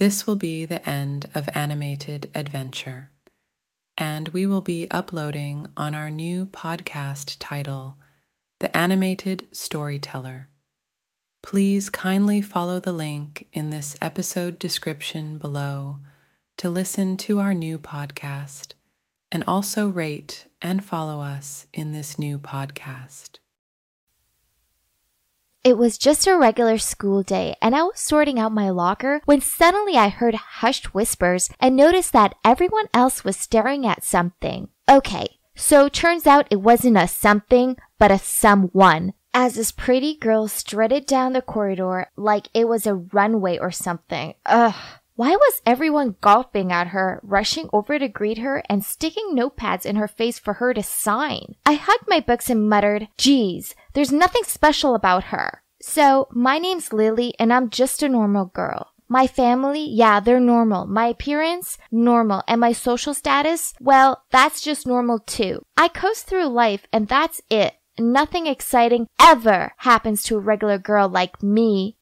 This will be the end of Animated Adventure, and we will be uploading on our new podcast title, The Animated Storyteller. Please kindly follow the link in this episode description below to listen to our new podcast and also rate and follow us in this new podcast. It was just a regular school day, and I was sorting out my locker when suddenly I heard hushed whispers and noticed that everyone else was staring at something. Okay, so turns out it wasn't a something, but a someone. As this pretty girl strutted down the corridor like it was a runway or something. Ugh. Why was everyone gulping at her, rushing over to greet her, and sticking notepads in her face for her to sign? I hugged my books and muttered, Geez, there's nothing special about her. So, my name's Lily, and I'm just a normal girl. My family, yeah, they're normal. My appearance, normal. And my social status, well, that's just normal too. I coast through life, and that's it. Nothing exciting ever happens to a regular girl like me.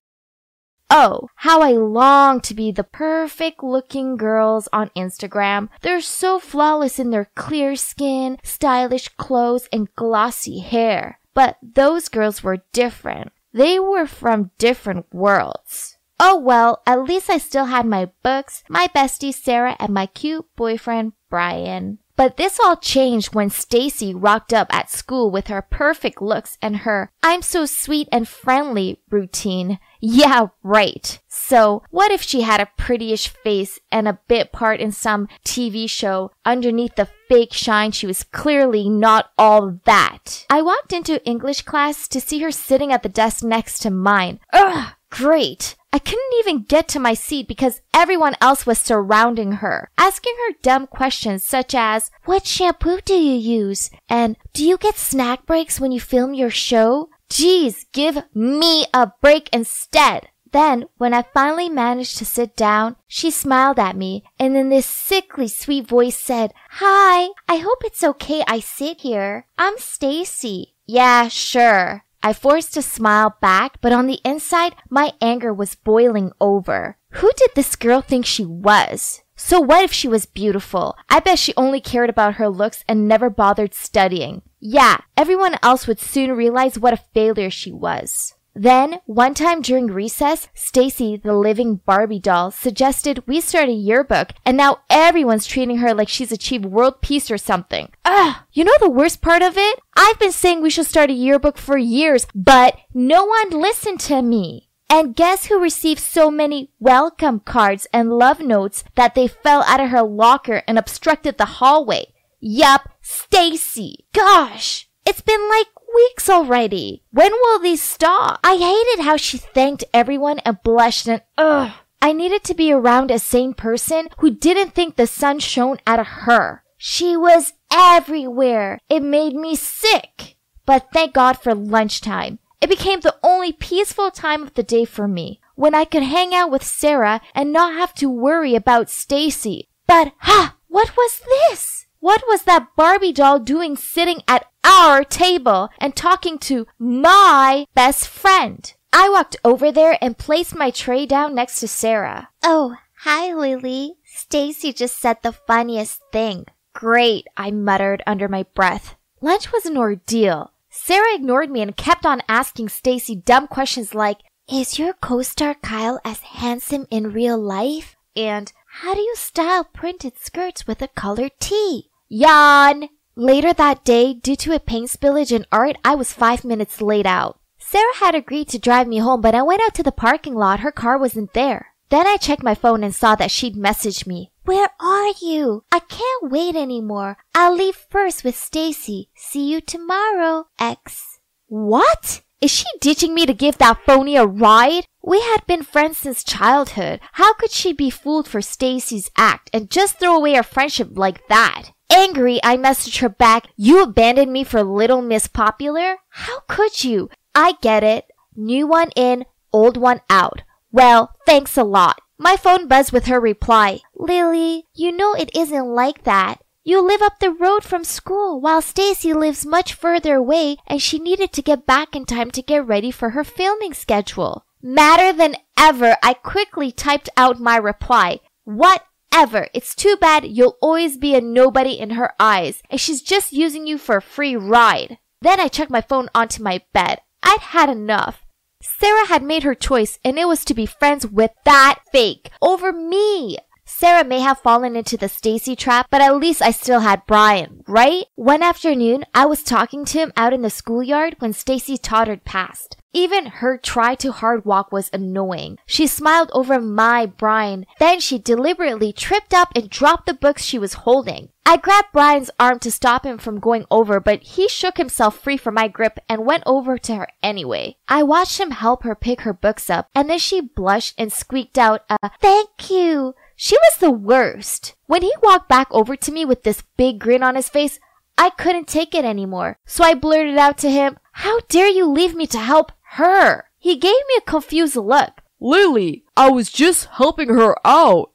Oh, how I long to be the perfect looking girls on Instagram. They're so flawless in their clear skin, stylish clothes, and glossy hair. But those girls were different. They were from different worlds. Oh well, at least I still had my books, my bestie Sarah, and my cute boyfriend Brian. But this all changed when Stacy rocked up at school with her perfect looks and her I'm so sweet and friendly routine. Yeah, right. So, what if she had a prettyish face and a bit part in some TV show underneath the fake shine she was clearly not all that? I walked into English class to see her sitting at the desk next to mine. Ugh, great. I couldn't even get to my seat because everyone else was surrounding her, asking her dumb questions such as, What shampoo do you use? And do you get snack breaks when you film your show? Geez, give me a break instead. Then, when I finally managed to sit down, she smiled at me and in this sickly sweet voice said, Hi, I hope it's okay I sit here. I'm Stacy. Yeah, sure. I forced a smile back, but on the inside, my anger was boiling over. Who did this girl think she was? So what if she was beautiful? I bet she only cared about her looks and never bothered studying. Yeah, everyone else would soon realize what a failure she was. Then, one time during recess, Stacy, the living Barbie doll, suggested we start a yearbook, and now everyone's treating her like she's achieved world peace or something. Ugh! You know the worst part of it? I've been saying we should start a yearbook for years, but no one listened to me. And guess who received so many welcome cards and love notes that they fell out of her locker and obstructed the hallway? Yup, Stacy. Gosh, it's been like weeks already. When will these stop? I hated how she thanked everyone and blushed and ugh. I needed to be around a sane person who didn't think the sun shone out of her. She was everywhere. It made me sick. But thank God for lunchtime. It became the only peaceful time of the day for me when I could hang out with Sarah and not have to worry about Stacy. But ha! What was this? What was that Barbie doll doing sitting at our table and talking to my best friend? I walked over there and placed my tray down next to Sarah. Oh, hi, Lily. Stacy just said the funniest thing. Great, I muttered under my breath. Lunch was an ordeal. Sarah ignored me and kept on asking Stacy dumb questions like, Is your co-star Kyle as handsome in real life? And how do you style printed skirts with a colored tee? Yawn! Later that day, due to a paint spillage in art, I was five minutes late out. Sarah had agreed to drive me home, but I went out to the parking lot. Her car wasn't there. Then I checked my phone and saw that she'd messaged me. Where are you? I can't wait anymore. I'll leave first with Stacy. See you tomorrow, X. What? Is she ditching me to give that phony a ride? We had been friends since childhood. How could she be fooled for Stacy's act and just throw away our friendship like that? Angry, I messaged her back, You abandoned me for Little Miss Popular? How could you? I get it. New one in, old one out. Well, thanks a lot. My phone buzzed with her reply. Lily, you know it isn't like that. You live up the road from school while Stacy lives much further away and she needed to get back in time to get ready for her filming schedule. Madder than ever, I quickly typed out my reply. Whatever. It's too bad you'll always be a nobody in her eyes and she's just using you for a free ride. Then I chucked my phone onto my bed. I'd had enough. Sarah had made her choice and it was to be friends with that fake over me. Sarah may have fallen into the Stacy trap, but at least I still had Brian, right? One afternoon, I was talking to him out in the schoolyard when Stacy tottered past. Even her try too hard walk was annoying. She smiled over my Brian, then she deliberately tripped up and dropped the books she was holding. I grabbed Brian's arm to stop him from going over, but he shook himself free from my grip and went over to her anyway. I watched him help her pick her books up, and then she blushed and squeaked out a thank you. She was the worst. When he walked back over to me with this big grin on his face, I couldn't take it anymore. So I blurted out to him, How dare you leave me to help her? He gave me a confused look. Lily, I was just helping her out.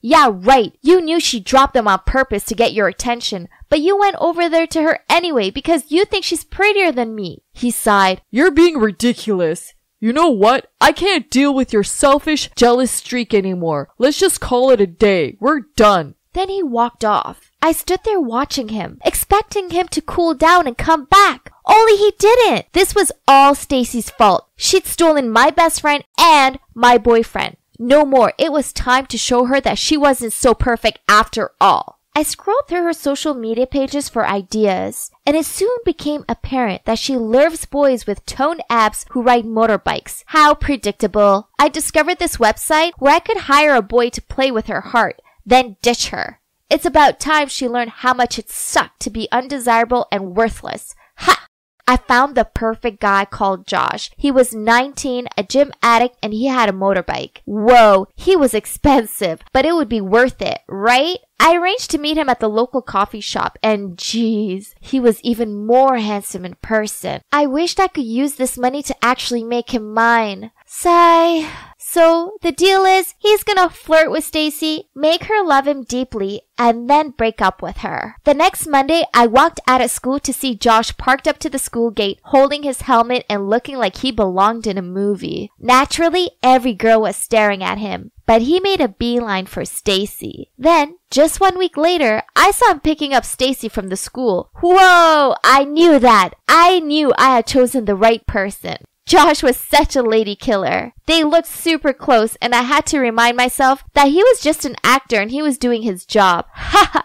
Yeah, right. You knew she dropped them on purpose to get your attention, but you went over there to her anyway because you think she's prettier than me. He sighed. You're being ridiculous. You know what? I can't deal with your selfish, jealous streak anymore. Let's just call it a day. We're done. Then he walked off. I stood there watching him, expecting him to cool down and come back. Only he didn't. This was all Stacy's fault. She'd stolen my best friend and my boyfriend. No more. It was time to show her that she wasn't so perfect after all. I scrolled through her social media pages for ideas, and it soon became apparent that she loves boys with toned abs who ride motorbikes. How predictable. I discovered this website where I could hire a boy to play with her heart, then ditch her. It's about time she learned how much it sucked to be undesirable and worthless. Ha! I found the perfect guy called Josh. He was 19, a gym addict, and he had a motorbike. Whoa, he was expensive, but it would be worth it, right? I arranged to meet him at the local coffee shop, and geez, he was even more handsome in person. I wished I could use this money to actually make him mine. Sigh. So the deal is he's gonna flirt with Stacy, make her love him deeply, and then break up with her. The next Monday, I walked out of school to see Josh parked up to the school gate, holding his helmet and looking like he belonged in a movie. Naturally, every girl was staring at him, but he made a beeline for Stacy. Then, just one week later, I saw him picking up Stacy from the school. Whoa! I knew that. I knew I had chosen the right person. Josh was such a lady killer. They looked super close, and I had to remind myself that he was just an actor and he was doing his job. Ha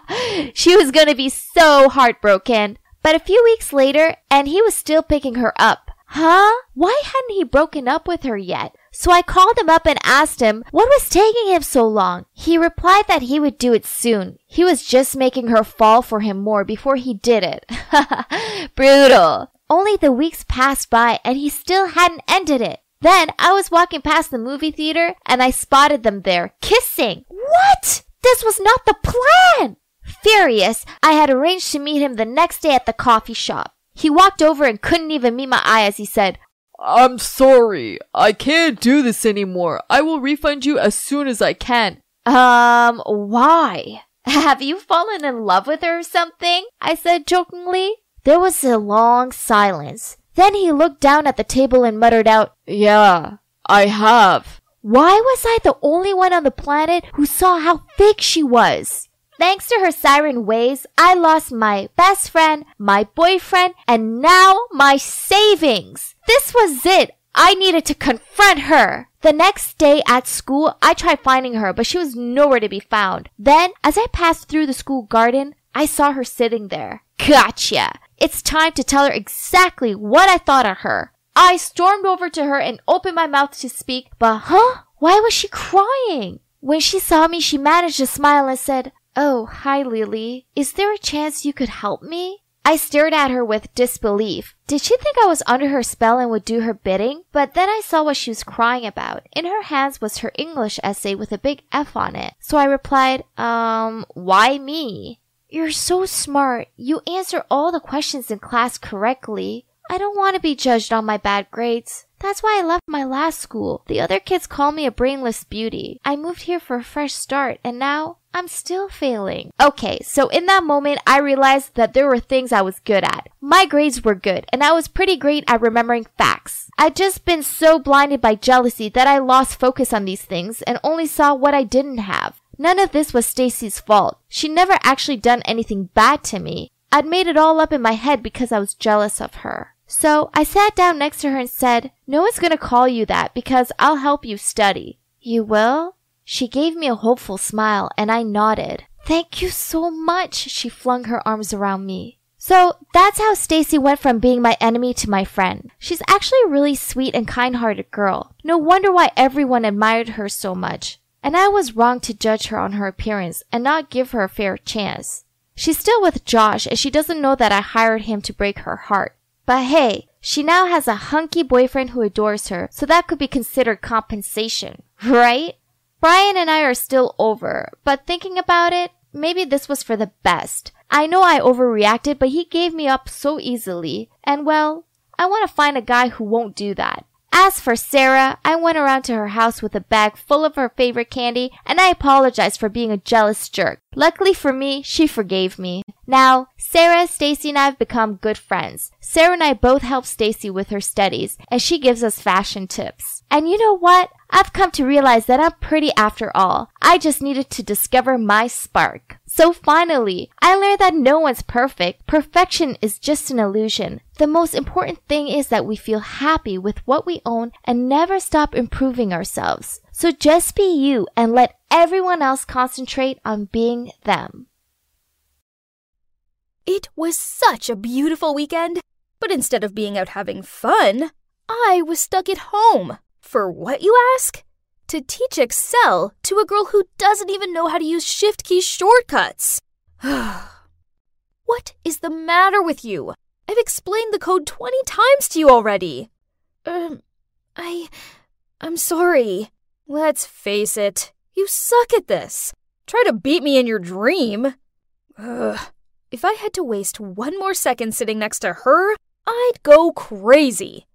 She was gonna be so heartbroken. But a few weeks later, and he was still picking her up. Huh? Why hadn't he broken up with her yet? So I called him up and asked him what was taking him so long. He replied that he would do it soon. He was just making her fall for him more before he did it. Brutal. Only the weeks passed by and he still hadn't ended it. Then I was walking past the movie theater and I spotted them there, kissing. What? This was not the plan! Furious, I had arranged to meet him the next day at the coffee shop. He walked over and couldn't even meet my eye as he said, I'm sorry. I can't do this anymore. I will refund you as soon as I can. Um, why? Have you fallen in love with her or something? I said jokingly. There was a long silence. Then he looked down at the table and muttered out, Yeah, I have. Why was I the only one on the planet who saw how fake she was? Thanks to her siren ways, I lost my best friend, my boyfriend, and now my savings. This was it. I needed to confront her. The next day at school, I tried finding her, but she was nowhere to be found. Then, as I passed through the school garden, I saw her sitting there. Gotcha! It's time to tell her exactly what I thought of her. I stormed over to her and opened my mouth to speak, but huh? Why was she crying? When she saw me, she managed to smile and said, Oh, hi, Lily. Is there a chance you could help me? I stared at her with disbelief. Did she think I was under her spell and would do her bidding? But then I saw what she was crying about. In her hands was her English essay with a big F on it. So I replied, um, why me? You're so smart. You answer all the questions in class correctly. I don't want to be judged on my bad grades. That's why I left my last school. The other kids call me a brainless beauty. I moved here for a fresh start and now I'm still failing. Okay, so in that moment, I realized that there were things I was good at. My grades were good, and I was pretty great at remembering facts. I'd just been so blinded by jealousy that I lost focus on these things and only saw what I didn't have. None of this was Stacy's fault. She never actually done anything bad to me. I'd made it all up in my head because I was jealous of her. So I sat down next to her and said, No one's gonna call you that because I'll help you study. You will? She gave me a hopeful smile and I nodded. Thank you so much. She flung her arms around me. So that's how Stacy went from being my enemy to my friend. She's actually a really sweet and kind-hearted girl. No wonder why everyone admired her so much. And I was wrong to judge her on her appearance and not give her a fair chance. She's still with Josh and she doesn't know that I hired him to break her heart. But hey, she now has a hunky boyfriend who adores her, so that could be considered compensation, right? Brian and I are still over, but thinking about it, maybe this was for the best. I know I overreacted, but he gave me up so easily, and well, I want to find a guy who won't do that. As for Sarah, I went around to her house with a bag full of her favorite candy, and I apologized for being a jealous jerk. Luckily for me, she forgave me. Now, Sarah, Stacy, and I have become good friends. Sarah and I both help Stacy with her studies, and she gives us fashion tips. And you know what? I've come to realize that I'm pretty after all. I just needed to discover my spark. So finally, I learned that no one's perfect. Perfection is just an illusion. The most important thing is that we feel happy with what we own and never stop improving ourselves. So just be you and let everyone else concentrate on being them. It was such a beautiful weekend, but instead of being out having fun, I was stuck at home. For what, you ask? To teach Excel to a girl who doesn't even know how to use Shift key shortcuts. what is the matter with you? I've explained the code 20 times to you already. Um, I. I'm sorry. Let's face it, you suck at this. Try to beat me in your dream. Ugh. If I had to waste one more second sitting next to her, I'd go crazy.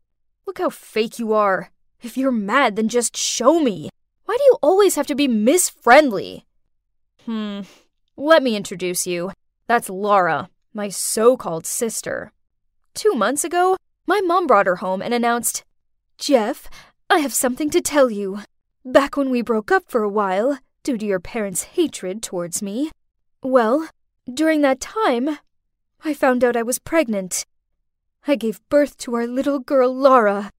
Look how fake you are. If you're mad, then just show me. Why do you always have to be Miss Friendly? Hmm. Let me introduce you. That's Laura, my so called sister. Two months ago, my mom brought her home and announced, Jeff, I have something to tell you. Back when we broke up for a while, due to your parents' hatred towards me, well, during that time, I found out I was pregnant. I gave birth to our little girl, Laura.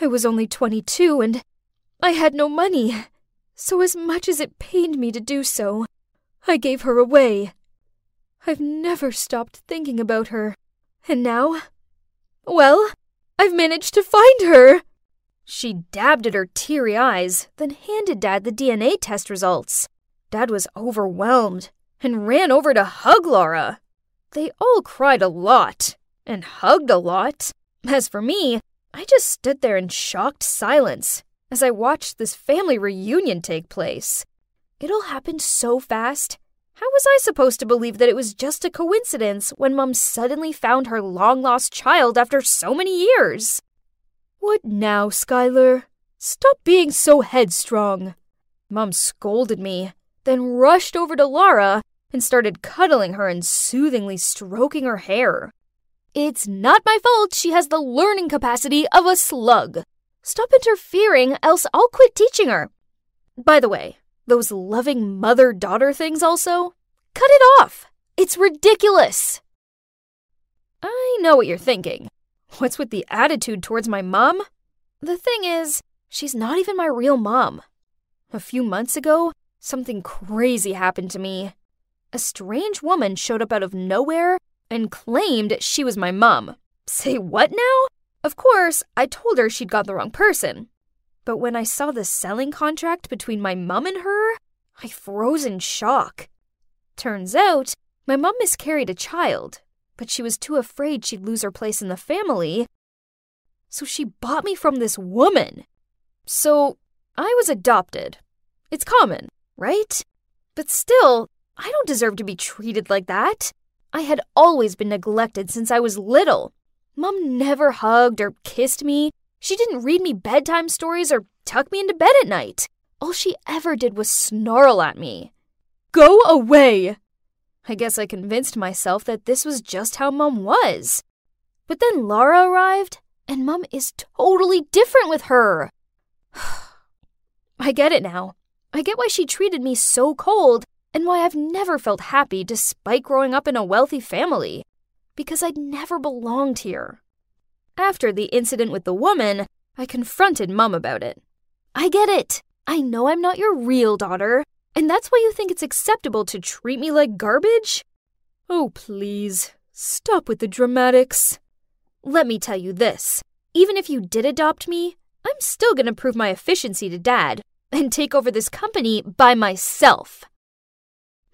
I was only 22 and I had no money. So, as much as it pained me to do so, I gave her away. I've never stopped thinking about her. And now, well, I've managed to find her. She dabbed at her teary eyes, then handed Dad the DNA test results. Dad was overwhelmed and ran over to hug Laura. They all cried a lot and hugged a lot. As for me, I just stood there in shocked silence as I watched this family reunion take place. It all happened so fast, How was I supposed to believe that it was just a coincidence when Mum suddenly found her long lost child after so many years? What now, Skylar? Stop being so headstrong. Mum scolded me, then rushed over to Laura and started cuddling her and soothingly stroking her hair. It's not my fault she has the learning capacity of a slug. Stop interfering, else I'll quit teaching her. By the way, those loving mother daughter things also? Cut it off! It's ridiculous! I know what you're thinking. What's with the attitude towards my mom? The thing is, she's not even my real mom. A few months ago, something crazy happened to me. A strange woman showed up out of nowhere and claimed she was my mom. Say what now? Of course, I told her she'd got the wrong person. But when I saw the selling contract between my mom and her, I froze in shock. Turns out, my mom miscarried a child, but she was too afraid she'd lose her place in the family. So she bought me from this woman. So I was adopted. It's common, right? But still, I don't deserve to be treated like that. I had always been neglected since I was little. Mom never hugged or kissed me. She didn't read me bedtime stories or tuck me into bed at night. All she ever did was snarl at me. Go away! I guess I convinced myself that this was just how Mom was. But then Laura arrived, and Mom is totally different with her. I get it now. I get why she treated me so cold and why I've never felt happy despite growing up in a wealthy family. Because I'd never belonged here. After the incident with the woman, I confronted Mum about it. I get it. I know I'm not your real daughter, and that's why you think it's acceptable to treat me like garbage? Oh, please, stop with the dramatics. Let me tell you this even if you did adopt me, I'm still gonna prove my efficiency to Dad and take over this company by myself.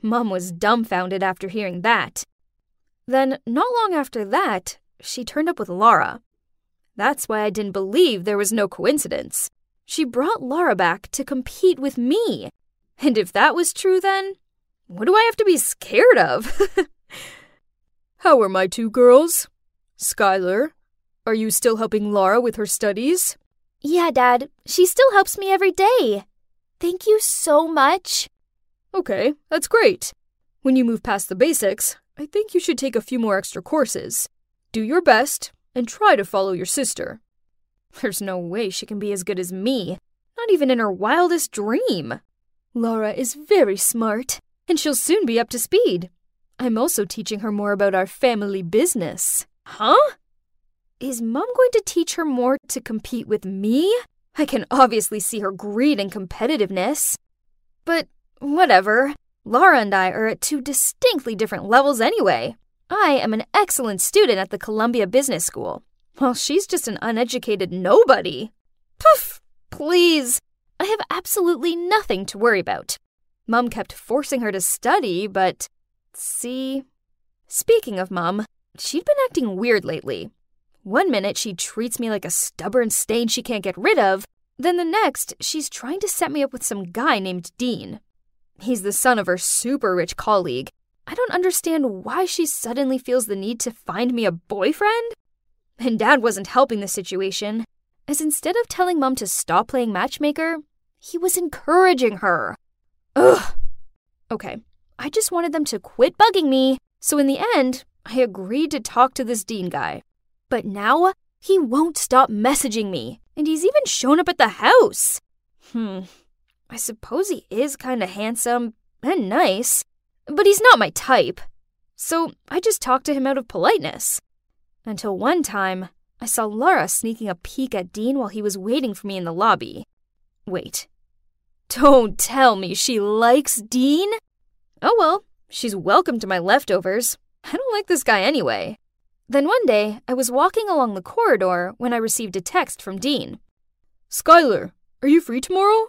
Mum was dumbfounded after hearing that. Then, not long after that, she turned up with Laura. That's why I didn't believe there was no coincidence. She brought Laura back to compete with me and if that was true, then what do I have to be scared of? How are my two girls? Skylar, are you still helping Laura with her studies? Yeah, Dad. She still helps me every day. Thank you so much. Okay, that's great. When you move past the basics, I think you should take a few more extra courses. Do your best and try to follow your sister. There's no way she can be as good as me, not even in her wildest dream. Laura is very smart, and she'll soon be up to speed. I'm also teaching her more about our family business. Huh? Is Mom going to teach her more to compete with me? I can obviously see her greed and competitiveness. But whatever. Laura and I are at two distinctly different levels anyway. I am an excellent student at the Columbia Business School, while she's just an uneducated nobody. Poof! Please, I have absolutely nothing to worry about. Mum kept forcing her to study, but. See? Speaking of Mum, she'd been acting weird lately. One minute she treats me like a stubborn stain she can't get rid of, then the next she's trying to set me up with some guy named Dean. He's the son of her super rich colleague. I don't understand why she suddenly feels the need to find me a boyfriend. And Dad wasn't helping the situation, as instead of telling Mum to stop playing matchmaker, he was encouraging her. Ugh. Okay, I just wanted them to quit bugging me, so in the end, I agreed to talk to this Dean guy. But now, he won't stop messaging me, and he's even shown up at the house. Hmm, I suppose he is kinda handsome and nice, but he's not my type. So I just talked to him out of politeness. Until one time, I saw Laura sneaking a peek at Dean while he was waiting for me in the lobby. Wait. Don't tell me she likes Dean? Oh well, she's welcome to my leftovers. I don't like this guy anyway. Then one day, I was walking along the corridor when I received a text from Dean. Skylar, are you free tomorrow?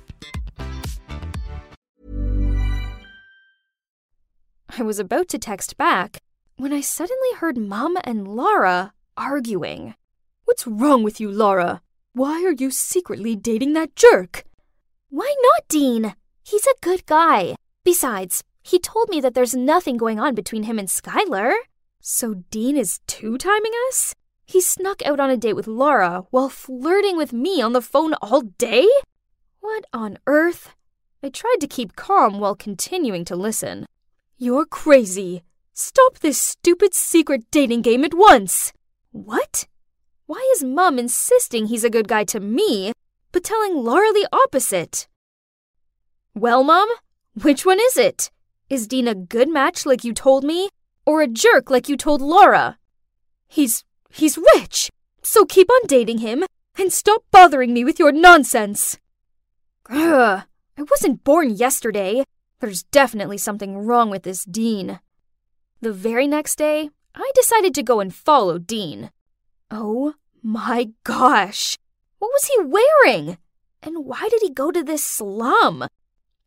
I was about to text back when I suddenly heard Mom and Laura arguing. What's wrong with you, Laura? Why are you secretly dating that jerk? Why not, Dean? He's a good guy. Besides, he told me that there's nothing going on between him and Skylar. So Dean is two timing us? He snuck out on a date with Laura while flirting with me on the phone all day? What on earth? I tried to keep calm while continuing to listen. You're crazy. Stop this stupid secret dating game at once. What? Why is Mum insisting he's a good guy to me, but telling Laura the opposite? Well, Mum, which one is it? Is Dean a good match like you told me, or a jerk like you told Laura? He's he's rich, so keep on dating him and stop bothering me with your nonsense. Ugh, I wasn't born yesterday. There's definitely something wrong with this Dean. The very next day, I decided to go and follow Dean. Oh my gosh! What was he wearing? And why did he go to this slum?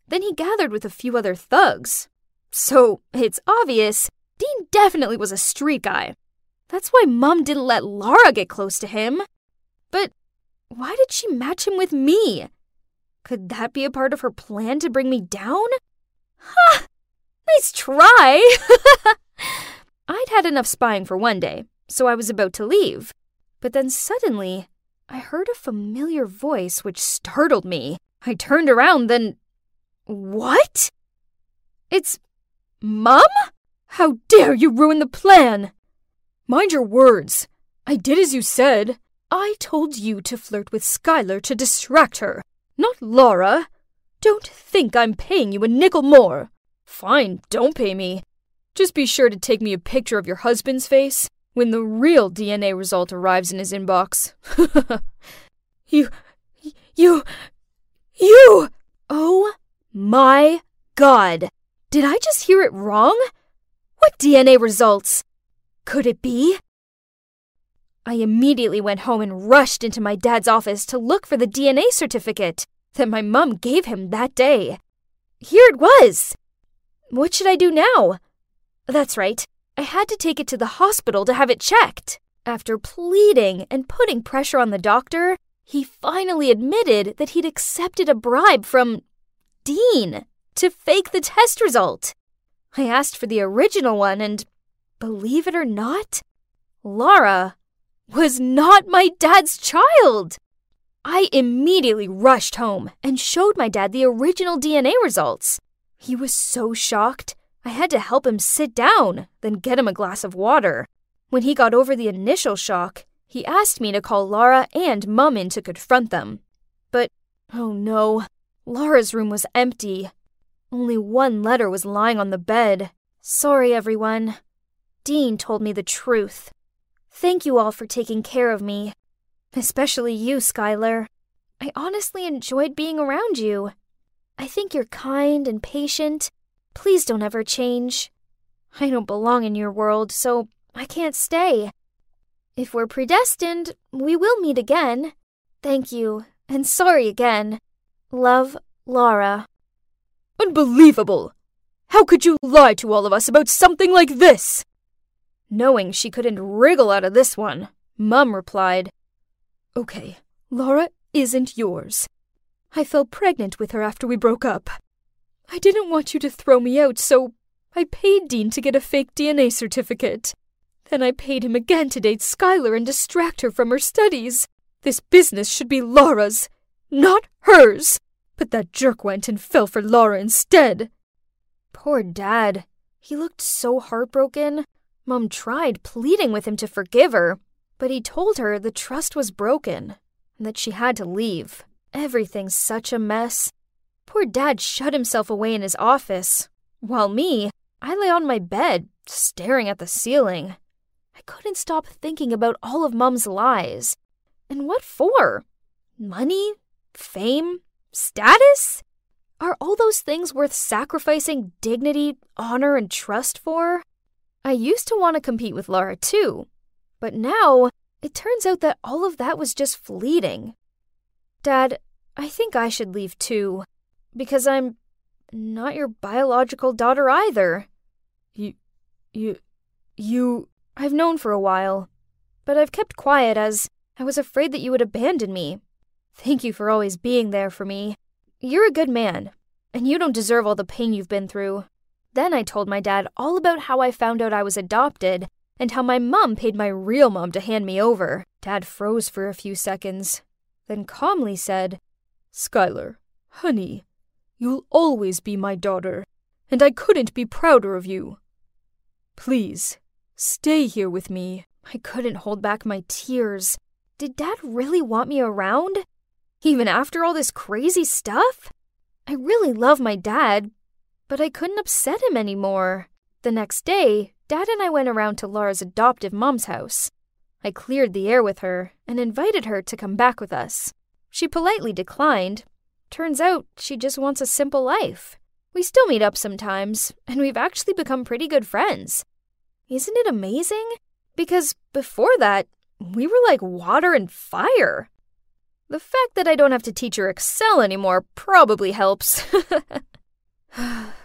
Then he gathered with a few other thugs. So it's obvious Dean definitely was a street guy. That's why Mum didn't let Laura get close to him. But why did she match him with me? Could that be a part of her plan to bring me down? Ha! Nice try! I'd had enough spying for one day, so I was about to leave. But then suddenly, I heard a familiar voice which startled me. I turned around, then. What? It's. Mum? How dare you ruin the plan! Mind your words. I did as you said. I told you to flirt with Skylar to distract her, not Laura. Don't think I'm paying you a nickel more. Fine, don't pay me. Just be sure to take me a picture of your husband's face when the real DNA result arrives in his inbox. you. You. You! Oh my god! Did I just hear it wrong? What DNA results? Could it be? I immediately went home and rushed into my dad's office to look for the DNA certificate that my mum gave him that day. Here it was! What should I do now? That's right, I had to take it to the hospital to have it checked. After pleading and putting pressure on the doctor, he finally admitted that he'd accepted a bribe from Dean to fake the test result. I asked for the original one, and believe it or not, Laura was not my dad's child. I immediately rushed home and showed my dad the original DNA results. He was so shocked, I had to help him sit down, then get him a glass of water. When he got over the initial shock, he asked me to call Laura and Mum in to confront them. But, oh no, Laura's room was empty. Only one letter was lying on the bed. Sorry, everyone. Dean told me the truth. Thank you all for taking care of me. Especially you, Skylar. I honestly enjoyed being around you. I think you're kind and patient. Please don't ever change. I don't belong in your world, so I can't stay. If we're predestined, we will meet again. Thank you, and sorry again. Love, Laura. Unbelievable! How could you lie to all of us about something like this? Knowing she couldn't wriggle out of this one, Mum replied, Okay, Laura isn't yours. I fell pregnant with her after we broke up. I didn't want you to throw me out, so I paid Dean to get a fake DNA certificate. Then I paid him again to date Skylar and distract her from her studies. This business should be Laura's, not hers. But that jerk went and fell for Laura instead. Poor Dad. He looked so heartbroken. Mom tried pleading with him to forgive her, but he told her the trust was broken and that she had to leave. Everything's such a mess. Poor Dad shut himself away in his office, while me, I lay on my bed, staring at the ceiling. I couldn't stop thinking about all of Mum's lies. And what for? Money? Fame? Status? Are all those things worth sacrificing dignity, honor, and trust for? I used to want to compete with Laura too, but now it turns out that all of that was just fleeting. Dad, I think I should leave too, because I'm not your biological daughter either. You. you. you. I've known for a while, but I've kept quiet as I was afraid that you would abandon me. Thank you for always being there for me. You're a good man, and you don't deserve all the pain you've been through. Then I told my dad all about how I found out I was adopted and how my mom paid my real mom to hand me over. Dad froze for a few seconds, then calmly said, Skylar, honey, you'll always be my daughter, and I couldn't be prouder of you. Please, stay here with me. I couldn't hold back my tears. Did Dad really want me around? Even after all this crazy stuff? I really love my dad, but I couldn't upset him anymore. The next day, Dad and I went around to Laura's adoptive mom's house. I cleared the air with her and invited her to come back with us. She politely declined. Turns out she just wants a simple life. We still meet up sometimes, and we've actually become pretty good friends. Isn't it amazing? Because before that, we were like water and fire. The fact that I don't have to teach her Excel anymore probably helps.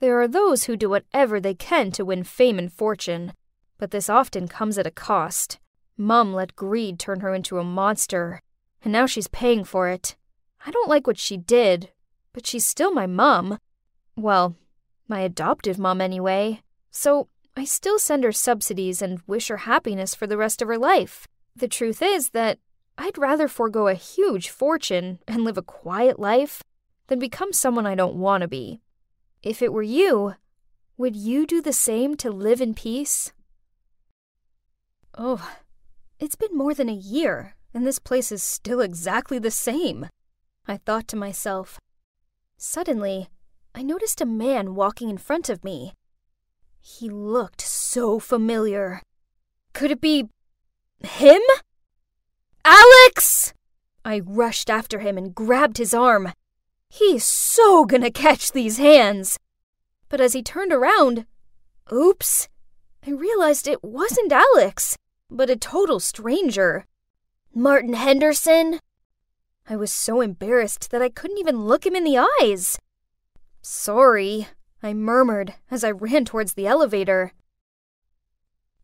there are those who do whatever they can to win fame and fortune, but this often comes at a cost. Mum let greed turn her into a monster, and now she's paying for it. I don't like what she did, but she's still my mum. Well, my adoptive mum anyway. So I still send her subsidies and wish her happiness for the rest of her life. The truth is that I'd rather forego a huge fortune and live a quiet life than become someone I don't want to be. If it were you, would you do the same to live in peace? Oh, it's been more than a year, and this place is still exactly the same, I thought to myself. Suddenly, I noticed a man walking in front of me. He looked so familiar. Could it be him? Alex! I rushed after him and grabbed his arm. He's so gonna catch these hands. But as he turned around, oops, I realized it wasn't Alex, but a total stranger. Martin Henderson? I was so embarrassed that I couldn't even look him in the eyes. Sorry, I murmured as I ran towards the elevator.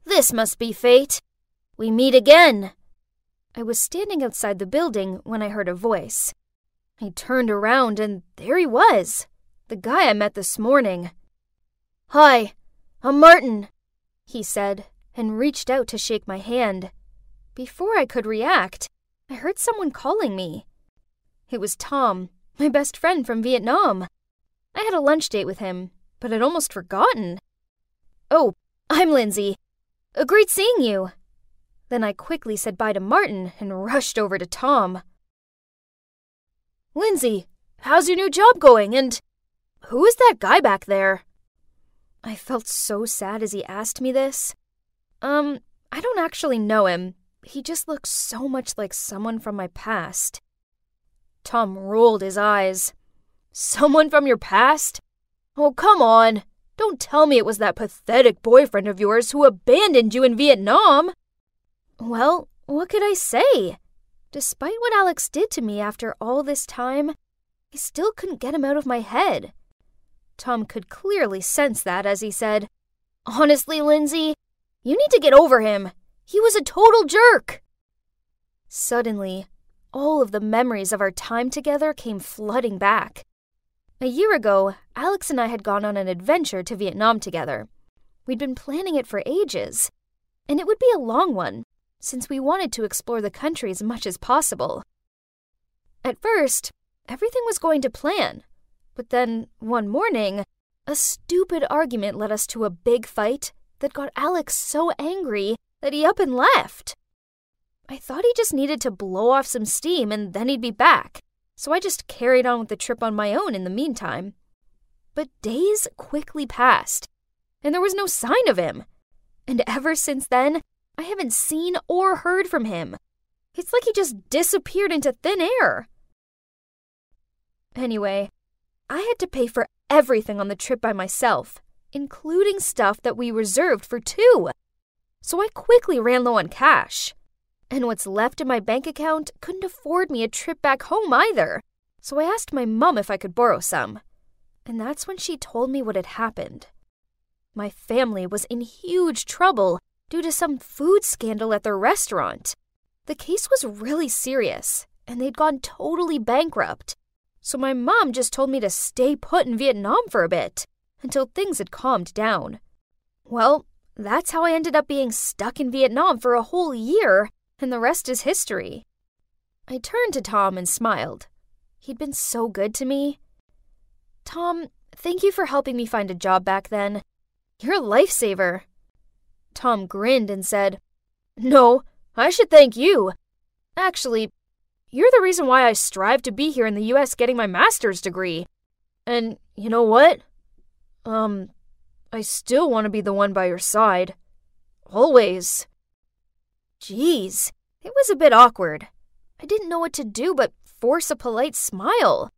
This must be fate. We meet again. I was standing outside the building when I heard a voice. I turned around and there he was, the guy I met this morning. Hi, I'm Martin, he said, and reached out to shake my hand. Before I could react, I heard someone calling me. It was Tom, my best friend from Vietnam. I had a lunch date with him, but I'd almost forgotten. Oh, I'm Lindsay. A great seeing you. Then I quickly said bye to Martin and rushed over to Tom. Lindsay, how's your new job going? And who is that guy back there? I felt so sad as he asked me this. Um, I don't actually know him. He just looks so much like someone from my past. Tom rolled his eyes. Someone from your past? Oh, come on. Don't tell me it was that pathetic boyfriend of yours who abandoned you in Vietnam. Well, what could I say? Despite what Alex did to me after all this time, I still couldn't get him out of my head. Tom could clearly sense that as he said, Honestly, Lindsay, you need to get over him. He was a total jerk. Suddenly, all of the memories of our time together came flooding back. A year ago, Alex and I had gone on an adventure to Vietnam together. We'd been planning it for ages, and it would be a long one, since we wanted to explore the country as much as possible. At first, everything was going to plan, but then one morning, a stupid argument led us to a big fight that got Alex so angry that he up and left. I thought he just needed to blow off some steam and then he'd be back, so I just carried on with the trip on my own in the meantime. But days quickly passed, and there was no sign of him. And ever since then, I haven't seen or heard from him. It's like he just disappeared into thin air. Anyway, I had to pay for everything on the trip by myself, including stuff that we reserved for two. So I quickly ran low on cash. And what's left in my bank account couldn't afford me a trip back home either. So I asked my mum if I could borrow some. And that's when she told me what had happened. My family was in huge trouble due to some food scandal at their restaurant. The case was really serious, and they'd gone totally bankrupt. So my mom just told me to stay put in Vietnam for a bit until things had calmed down. Well, that's how I ended up being stuck in Vietnam for a whole year, and the rest is history. I turned to Tom and smiled. He'd been so good to me. Tom, thank you for helping me find a job back then. You're a lifesaver. Tom grinned and said, No, I should thank you. Actually, you're the reason why I strive to be here in the US getting my master's degree. And you know what? Um, I still want to be the one by your side. Always. Geez, it was a bit awkward. I didn't know what to do but force a polite smile.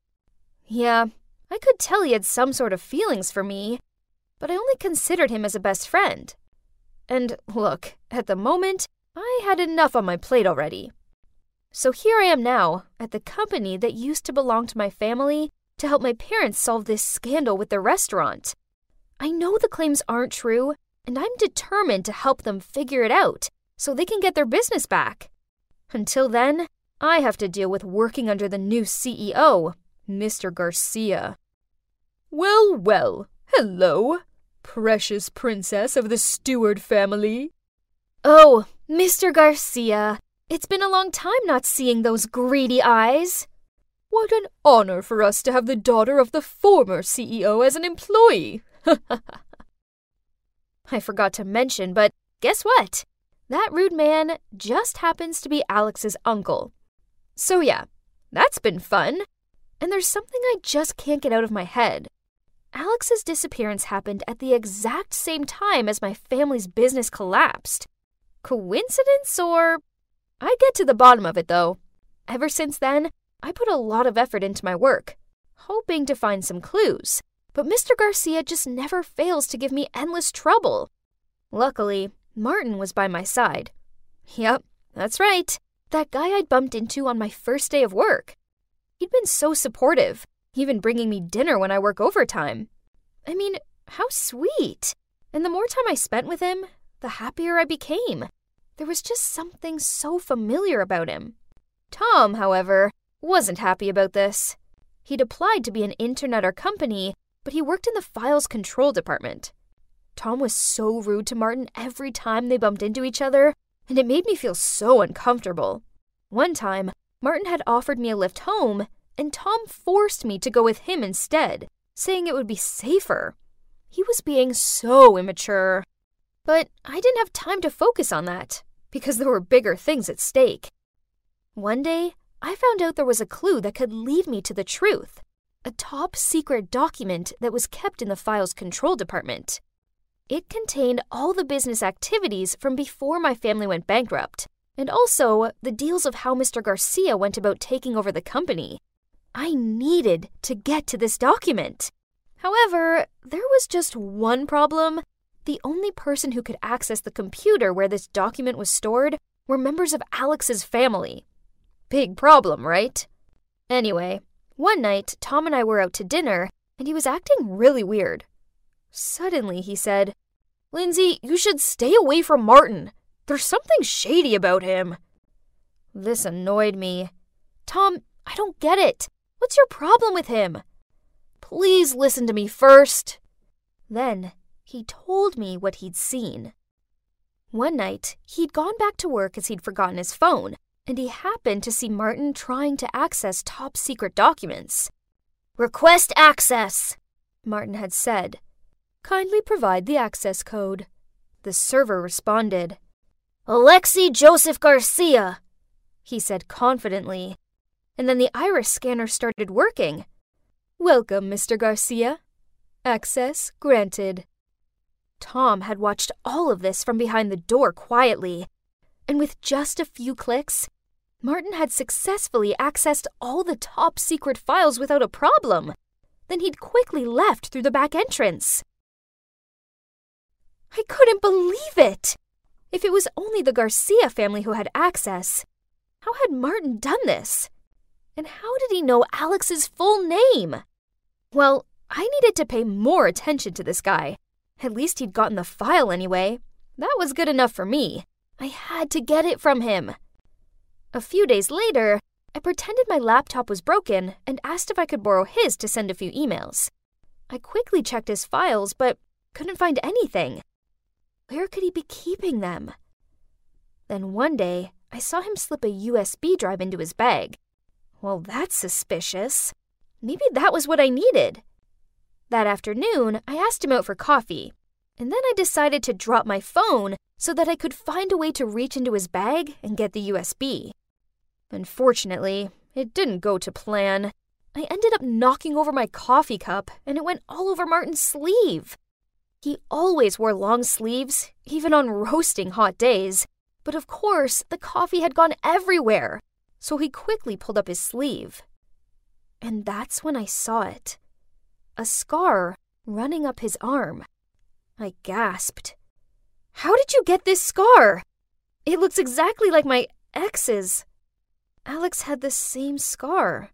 Yeah, I could tell he had some sort of feelings for me, but I only considered him as a best friend. And look, at the moment, I had enough on my plate already. So here I am now, at the company that used to belong to my family to help my parents solve this scandal with the restaurant. I know the claims aren't true, and I'm determined to help them figure it out so they can get their business back. Until then, I have to deal with working under the new CEO, Mr. Garcia. Well, well, hello, precious princess of the Stewart family. Oh, Mr. Garcia, it's been a long time not seeing those greedy eyes. What an honor for us to have the daughter of the former CEO as an employee. I forgot to mention, but guess what? That rude man just happens to be Alex's uncle. So, yeah, that's been fun. And there's something I just can't get out of my head. Alex's disappearance happened at the exact same time as my family's business collapsed. Coincidence or. I get to the bottom of it though. Ever since then, I put a lot of effort into my work, hoping to find some clues. But Mr. Garcia just never fails to give me endless trouble. Luckily, Martin was by my side. Yep, that's right. That guy I'd bumped into on my first day of work. He'd been so supportive, even bringing me dinner when I work overtime. I mean, how sweet. And the more time I spent with him, the happier I became. There was just something so familiar about him. Tom, however, wasn't happy about this. He'd applied to be an intern at our company, but he worked in the files control department. Tom was so rude to Martin every time they bumped into each other, and it made me feel so uncomfortable. One time, Martin had offered me a lift home, and Tom forced me to go with him instead, saying it would be safer. He was being so immature. But I didn't have time to focus on that, because there were bigger things at stake. One day, I found out there was a clue that could lead me to the truth a top secret document that was kept in the files control department. It contained all the business activities from before my family went bankrupt, and also the deals of how Mr. Garcia went about taking over the company. I needed to get to this document. However, there was just one problem. The only person who could access the computer where this document was stored were members of Alex's family. Big problem, right? Anyway, one night, Tom and I were out to dinner, and he was acting really weird. Suddenly, he said, Lindsay, you should stay away from Martin. There's something shady about him. This annoyed me. Tom, I don't get it. What's your problem with him? Please listen to me first. Then He told me what he'd seen. One night, he'd gone back to work as he'd forgotten his phone, and he happened to see Martin trying to access top secret documents. Request access, Martin had said. Kindly provide the access code. The server responded. Alexei Joseph Garcia, he said confidently. And then the iris scanner started working. Welcome, Mr. Garcia. Access granted. Tom had watched all of this from behind the door quietly, and with just a few clicks, Martin had successfully accessed all the top secret files without a problem. Then he'd quickly left through the back entrance. I couldn't believe it! If it was only the Garcia family who had access, how had Martin done this? And how did he know Alex's full name? Well, I needed to pay more attention to this guy. At least he'd gotten the file anyway. That was good enough for me. I had to get it from him. A few days later, I pretended my laptop was broken and asked if I could borrow his to send a few emails. I quickly checked his files, but couldn't find anything. Where could he be keeping them? Then one day, I saw him slip a USB drive into his bag. Well, that's suspicious. Maybe that was what I needed. That afternoon, I asked him out for coffee, and then I decided to drop my phone so that I could find a way to reach into his bag and get the USB. Unfortunately, it didn't go to plan. I ended up knocking over my coffee cup, and it went all over Martin's sleeve. He always wore long sleeves, even on roasting hot days, but of course, the coffee had gone everywhere, so he quickly pulled up his sleeve. And that's when I saw it a scar running up his arm. I gasped. How did you get this scar? It looks exactly like my ex's. Alex had the same scar.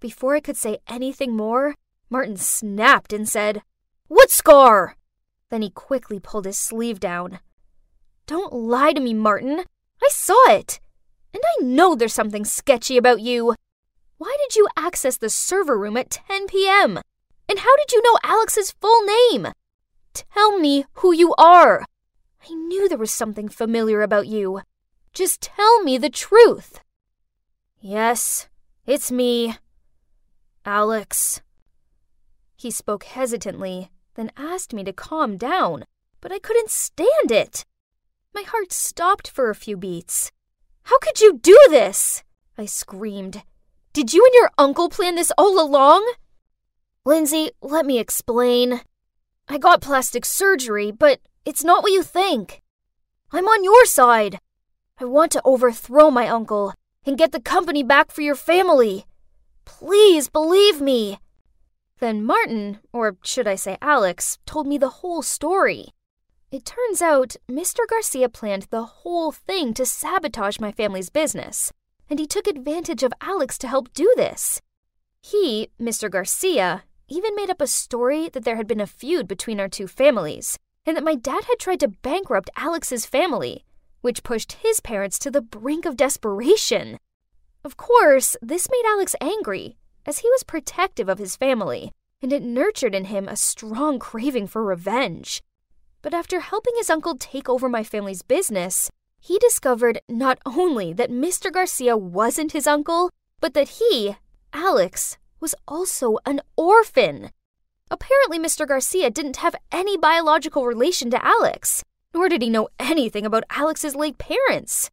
Before I could say anything more, Martin snapped and said, What scar? Then he quickly pulled his sleeve down. Don't lie to me, Martin. I saw it. And I know there's something sketchy about you. Why did you access the server room at 10 p.m.? And how did you know Alex's full name? Tell me who you are. I knew there was something familiar about you. Just tell me the truth. Yes, it's me. Alex. He spoke hesitantly, then asked me to calm down, but I couldn't stand it. My heart stopped for a few beats. How could you do this? I screamed, did you and your uncle plan this all along? Lindsay, let me explain. I got plastic surgery, but it's not what you think. I'm on your side. I want to overthrow my uncle and get the company back for your family. Please believe me. Then Martin, or should I say Alex, told me the whole story. It turns out Mr. Garcia planned the whole thing to sabotage my family's business and he took advantage of Alex to help do this. He, Mr. Garcia, even made up a story that there had been a feud between our two families, and that my dad had tried to bankrupt Alex's family, which pushed his parents to the brink of desperation. Of course, this made Alex angry, as he was protective of his family, and it nurtured in him a strong craving for revenge. But after helping his uncle take over my family's business, he discovered not only that Mr. Garcia wasn't his uncle, but that he, Alex, was also an orphan. Apparently, Mr. Garcia didn't have any biological relation to Alex, nor did he know anything about Alex's late parents.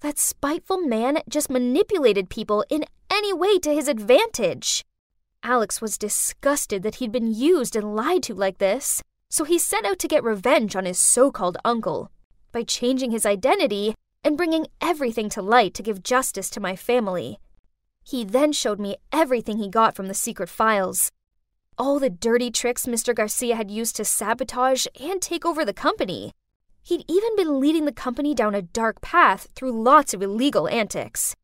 That spiteful man just manipulated people in any way to his advantage. Alex was disgusted that he'd been used and lied to like this, so he set out to get revenge on his so called uncle by changing his identity and bringing everything to light to give justice to my family. He then showed me everything he got from the secret files. All the dirty tricks Mr. Garcia had used to sabotage and take over the company. He'd even been leading the company down a dark path through lots of illegal antics.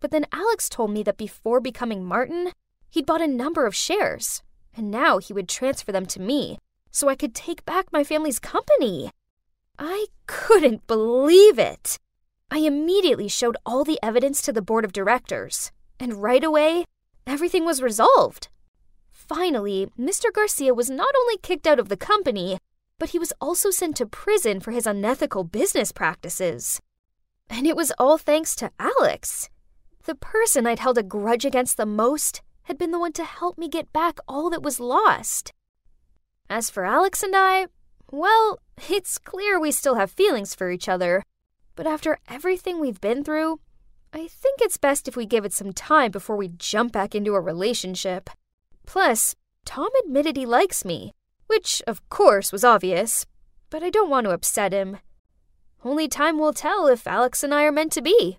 But then Alex told me that before becoming Martin, he'd bought a number of shares, and now he would transfer them to me so I could take back my family's company. I couldn't believe it. I immediately showed all the evidence to the board of directors, and right away, everything was resolved. finally, Mr. Garcia was not only kicked out of the company, but he was also sent to prison for his unethical business practices. And it was all thanks to Alex. The person I'd held a grudge against the most had been the one to help me get back all that was lost. As for Alex and I, well, it's clear we still have feelings for each other. But after everything we've been through, I think it's best if we give it some time before we jump back into a relationship. Plus, Tom admitted he likes me, which, of course, was obvious, but I don't want to upset him. Only time will tell if Alex and I are meant to be.